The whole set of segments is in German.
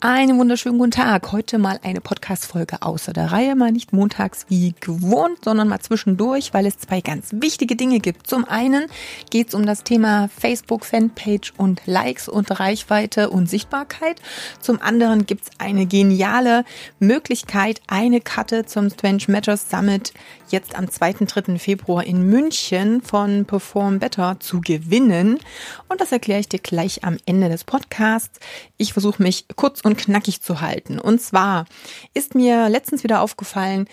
Einen wunderschönen guten Tag. Heute mal eine Podcast-Folge außer der Reihe, mal nicht montags wie gewohnt, sondern mal zwischendurch, weil es zwei ganz wichtige Dinge gibt. Zum einen geht es um das Thema Facebook Fanpage und Likes und Reichweite und Sichtbarkeit. Zum anderen gibt es eine geniale Möglichkeit, eine Karte zum Strange Matters Summit jetzt am 2. 3. Februar in München von Perform Better zu gewinnen. Und das erkläre ich dir gleich am Ende des Podcasts. Ich versuche mich kurz und knackig zu halten. Und zwar ist mir letztens wieder aufgefallen,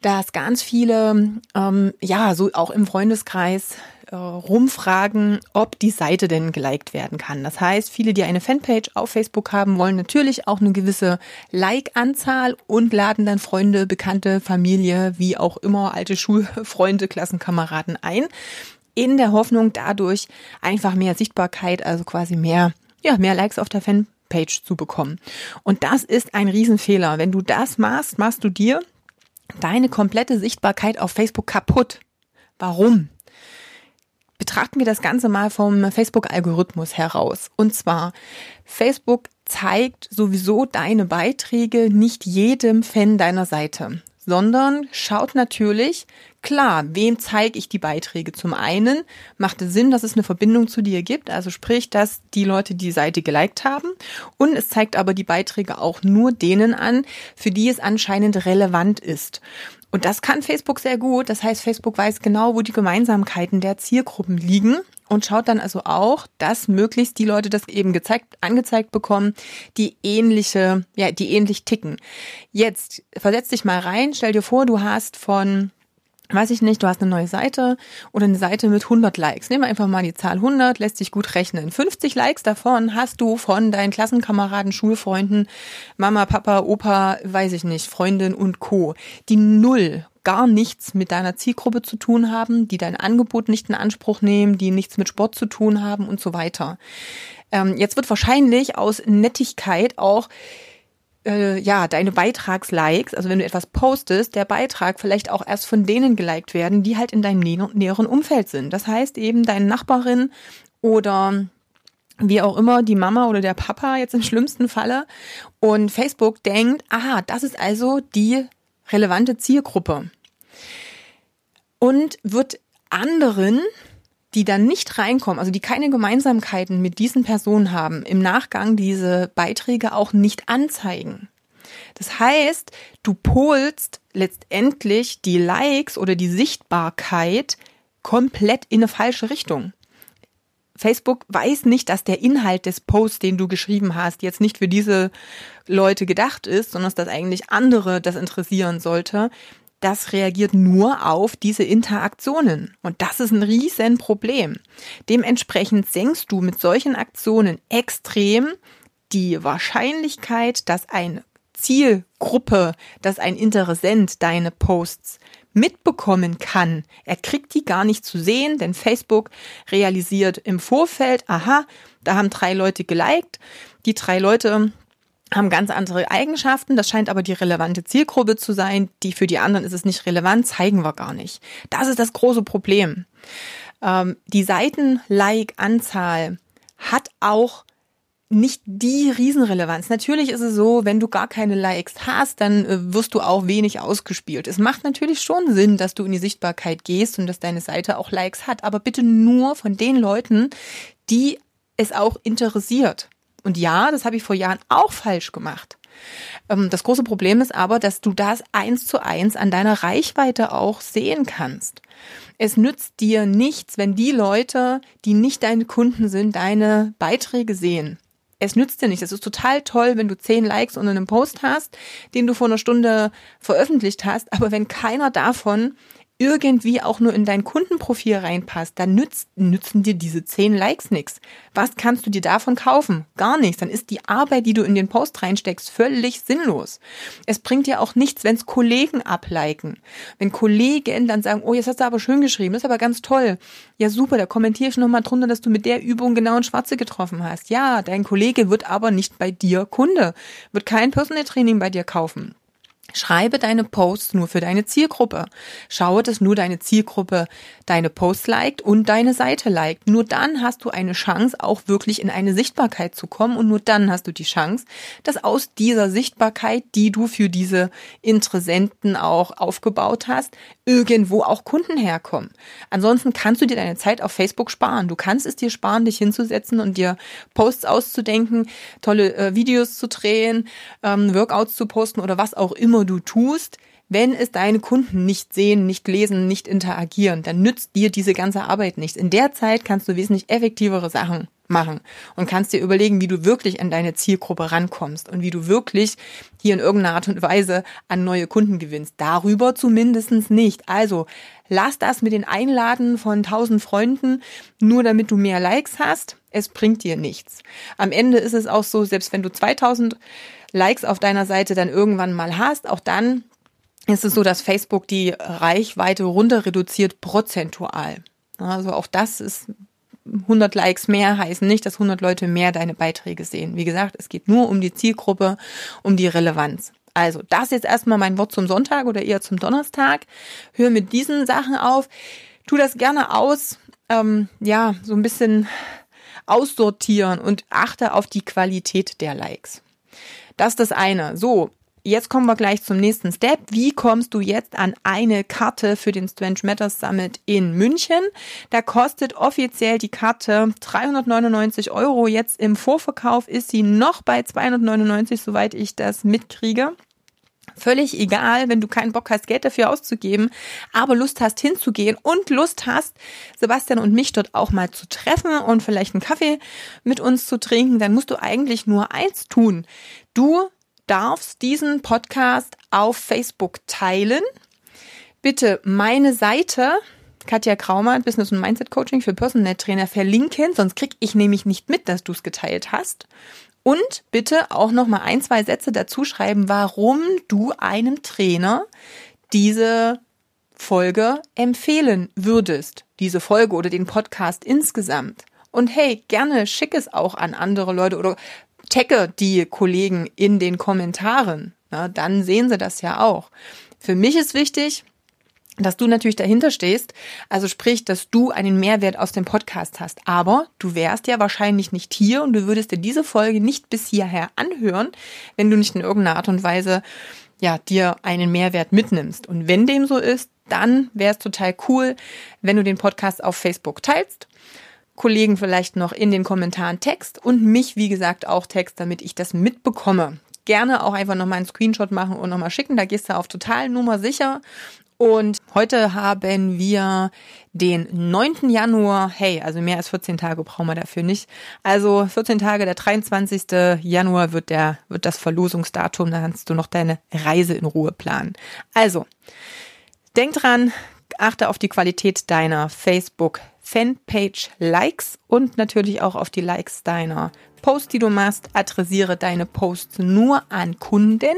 dass ganz viele, ähm, ja, so auch im Freundeskreis äh, rumfragen, ob die Seite denn geliked werden kann. Das heißt, viele, die eine Fanpage auf Facebook haben, wollen natürlich auch eine gewisse Like-Anzahl und laden dann Freunde, Bekannte, Familie, wie auch immer, alte Schulfreunde, Klassenkameraden ein, in der Hoffnung, dadurch einfach mehr Sichtbarkeit, also quasi mehr, ja, mehr Likes auf der Fanpage zu bekommen. Und das ist ein Riesenfehler. Wenn du das machst, machst du dir deine komplette Sichtbarkeit auf Facebook kaputt. Warum? betrachten wir das Ganze mal vom Facebook-Algorithmus heraus. Und zwar, Facebook zeigt sowieso deine Beiträge nicht jedem Fan deiner Seite, sondern schaut natürlich, klar, wem zeige ich die Beiträge? Zum einen macht es Sinn, dass es eine Verbindung zu dir gibt, also sprich, dass die Leute die Seite geliked haben und es zeigt aber die Beiträge auch nur denen an, für die es anscheinend relevant ist. Und das kann Facebook sehr gut. Das heißt, Facebook weiß genau, wo die Gemeinsamkeiten der Zielgruppen liegen und schaut dann also auch, dass möglichst die Leute das eben gezeigt, angezeigt bekommen, die ähnliche, ja, die ähnlich ticken. Jetzt versetz dich mal rein, stell dir vor, du hast von weiß ich nicht, du hast eine neue Seite oder eine Seite mit 100 Likes. Nehmen wir einfach mal die Zahl 100, lässt sich gut rechnen. 50 Likes davon hast du von deinen Klassenkameraden, Schulfreunden, Mama, Papa, Opa, weiß ich nicht, Freundin und Co. Die null gar nichts mit deiner Zielgruppe zu tun haben, die dein Angebot nicht in Anspruch nehmen, die nichts mit Sport zu tun haben und so weiter. Ähm, jetzt wird wahrscheinlich aus Nettigkeit auch äh, ja, deine Beitragslikes, also wenn du etwas postest, der Beitrag vielleicht auch erst von denen geliked werden, die halt in deinem nä näheren Umfeld sind. Das heißt eben deine Nachbarin oder wie auch immer, die Mama oder der Papa jetzt im schlimmsten Falle. Und Facebook denkt, aha, das ist also die relevante Zielgruppe. Und wird anderen die dann nicht reinkommen, also die keine Gemeinsamkeiten mit diesen Personen haben, im Nachgang diese Beiträge auch nicht anzeigen. Das heißt, du polst letztendlich die Likes oder die Sichtbarkeit komplett in eine falsche Richtung. Facebook weiß nicht, dass der Inhalt des Posts, den du geschrieben hast, jetzt nicht für diese Leute gedacht ist, sondern dass das eigentlich andere das interessieren sollte das reagiert nur auf diese Interaktionen. Und das ist ein Riesenproblem. Dementsprechend senkst du mit solchen Aktionen extrem die Wahrscheinlichkeit, dass eine Zielgruppe, dass ein Interessent deine Posts mitbekommen kann. Er kriegt die gar nicht zu sehen, denn Facebook realisiert im Vorfeld, aha, da haben drei Leute geliked. Die drei Leute haben ganz andere Eigenschaften. Das scheint aber die relevante Zielgruppe zu sein. Die für die anderen ist es nicht relevant, zeigen wir gar nicht. Das ist das große Problem. Ähm, die Seiten-Like-Anzahl hat auch nicht die Riesenrelevanz. Natürlich ist es so, wenn du gar keine Likes hast, dann äh, wirst du auch wenig ausgespielt. Es macht natürlich schon Sinn, dass du in die Sichtbarkeit gehst und dass deine Seite auch Likes hat, aber bitte nur von den Leuten, die es auch interessiert. Und ja, das habe ich vor Jahren auch falsch gemacht. Ähm, das große Problem ist aber, dass du das eins zu eins an deiner Reichweite auch sehen kannst. Es nützt dir nichts, wenn die Leute, die nicht deine Kunden sind, deine Beiträge sehen. Es nützt dir nichts. Es ist total toll, wenn du zehn Likes unter einem Post hast, den du vor einer Stunde veröffentlicht hast, aber wenn keiner davon irgendwie auch nur in dein Kundenprofil reinpasst, dann nützt, nützen dir diese zehn Likes nichts. Was kannst du dir davon kaufen? Gar nichts. Dann ist die Arbeit, die du in den Post reinsteckst, völlig sinnlos. Es bringt dir auch nichts, wenn es Kollegen abliken. Wenn Kollegen dann sagen, oh, jetzt hast du aber schön geschrieben, das ist aber ganz toll. Ja, super, da kommentiere ich nochmal drunter, dass du mit der Übung genau ein Schwarze getroffen hast. Ja, dein Kollege wird aber nicht bei dir Kunde, wird kein Personal Training bei dir kaufen. Schreibe deine Posts nur für deine Zielgruppe. Schaue, dass nur deine Zielgruppe deine Posts liked und deine Seite liked. Nur dann hast du eine Chance, auch wirklich in eine Sichtbarkeit zu kommen und nur dann hast du die Chance, dass aus dieser Sichtbarkeit, die du für diese Interessenten auch aufgebaut hast, irgendwo auch Kunden herkommen. Ansonsten kannst du dir deine Zeit auf Facebook sparen. Du kannst es dir sparen, dich hinzusetzen und dir Posts auszudenken, tolle äh, Videos zu drehen, ähm, Workouts zu posten oder was auch immer du tust, wenn es deine Kunden nicht sehen, nicht lesen, nicht interagieren, dann nützt dir diese ganze Arbeit nichts. In der Zeit kannst du wesentlich effektivere Sachen machen und kannst dir überlegen, wie du wirklich an deine Zielgruppe rankommst und wie du wirklich hier in irgendeiner Art und Weise an neue Kunden gewinnst. Darüber zumindestens nicht. Also lass das mit den Einladen von tausend Freunden, nur damit du mehr Likes hast. Es bringt dir nichts. Am Ende ist es auch so, selbst wenn du 2000 Likes auf deiner Seite dann irgendwann mal hast, auch dann ist es so, dass Facebook die Reichweite runter reduziert prozentual. Also auch das ist 100 Likes mehr heißen nicht, dass 100 Leute mehr deine Beiträge sehen. Wie gesagt, es geht nur um die Zielgruppe, um die Relevanz. Also das jetzt erstmal mein Wort zum Sonntag oder eher zum Donnerstag. Hör mit diesen Sachen auf. Tu das gerne aus. Ähm, ja, so ein bisschen aussortieren und achte auf die Qualität der Likes. Das ist das eine. So, Jetzt kommen wir gleich zum nächsten Step. Wie kommst du jetzt an eine Karte für den Strange Matters Summit in München? Da kostet offiziell die Karte 399 Euro. Jetzt im Vorverkauf ist sie noch bei 299, soweit ich das mitkriege. Völlig egal, wenn du keinen Bock hast, Geld dafür auszugeben, aber Lust hast hinzugehen und Lust hast, Sebastian und mich dort auch mal zu treffen und vielleicht einen Kaffee mit uns zu trinken, dann musst du eigentlich nur eins tun. Du darfst diesen Podcast auf Facebook teilen. Bitte meine Seite, Katja Kraumann, Business und Mindset Coaching für Personal Trainer verlinken, sonst krieg ich nämlich nicht mit, dass du es geteilt hast. Und bitte auch noch mal ein, zwei Sätze dazu schreiben, warum du einem Trainer diese Folge empfehlen würdest. Diese Folge oder den Podcast insgesamt. Und hey, gerne schick es auch an andere Leute oder tagge die Kollegen in den Kommentaren. Na, dann sehen sie das ja auch. Für mich ist wichtig, dass du natürlich dahinter stehst, also sprich, dass du einen Mehrwert aus dem Podcast hast. Aber du wärst ja wahrscheinlich nicht hier und du würdest dir diese Folge nicht bis hierher anhören, wenn du nicht in irgendeiner Art und Weise ja, dir einen Mehrwert mitnimmst. Und wenn dem so ist, dann wäre es total cool, wenn du den Podcast auf Facebook teilst. Kollegen vielleicht noch in den Kommentaren Text und mich, wie gesagt, auch Text, damit ich das mitbekomme. Gerne auch einfach nochmal einen Screenshot machen und nochmal schicken. Da gehst du auf total Nummer sicher und heute haben wir den 9. Januar. Hey, also mehr als 14 Tage brauchen wir dafür nicht. Also 14 Tage, der 23. Januar wird der, wird das Verlosungsdatum. Da kannst du noch deine Reise in Ruhe planen. Also, denk dran, achte auf die Qualität deiner Facebook Fanpage Likes und natürlich auch auf die Likes deiner Posts, die du machst. Adressiere deine Posts nur an Kunden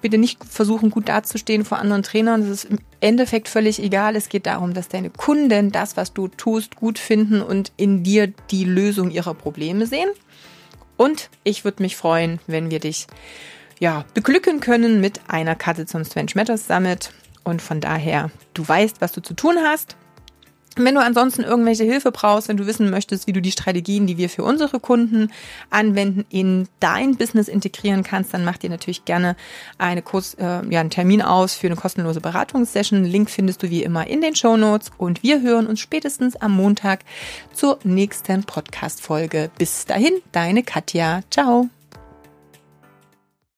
bitte nicht versuchen, gut dazustehen vor anderen Trainern. Das ist im Endeffekt völlig egal. Es geht darum, dass deine Kunden das, was du tust, gut finden und in dir die Lösung ihrer Probleme sehen. Und ich würde mich freuen, wenn wir dich ja, beglücken können mit einer Karte zum Strange Matters Summit. Und von daher, du weißt, was du zu tun hast. Wenn du ansonsten irgendwelche Hilfe brauchst, wenn du wissen möchtest, wie du die Strategien, die wir für unsere Kunden anwenden, in dein Business integrieren kannst, dann mach dir natürlich gerne eine Kurs, äh, ja, einen Termin aus für eine kostenlose Beratungssession. Link findest du wie immer in den Show Notes und wir hören uns spätestens am Montag zur nächsten Podcast-Folge. Bis dahin, deine Katja. Ciao.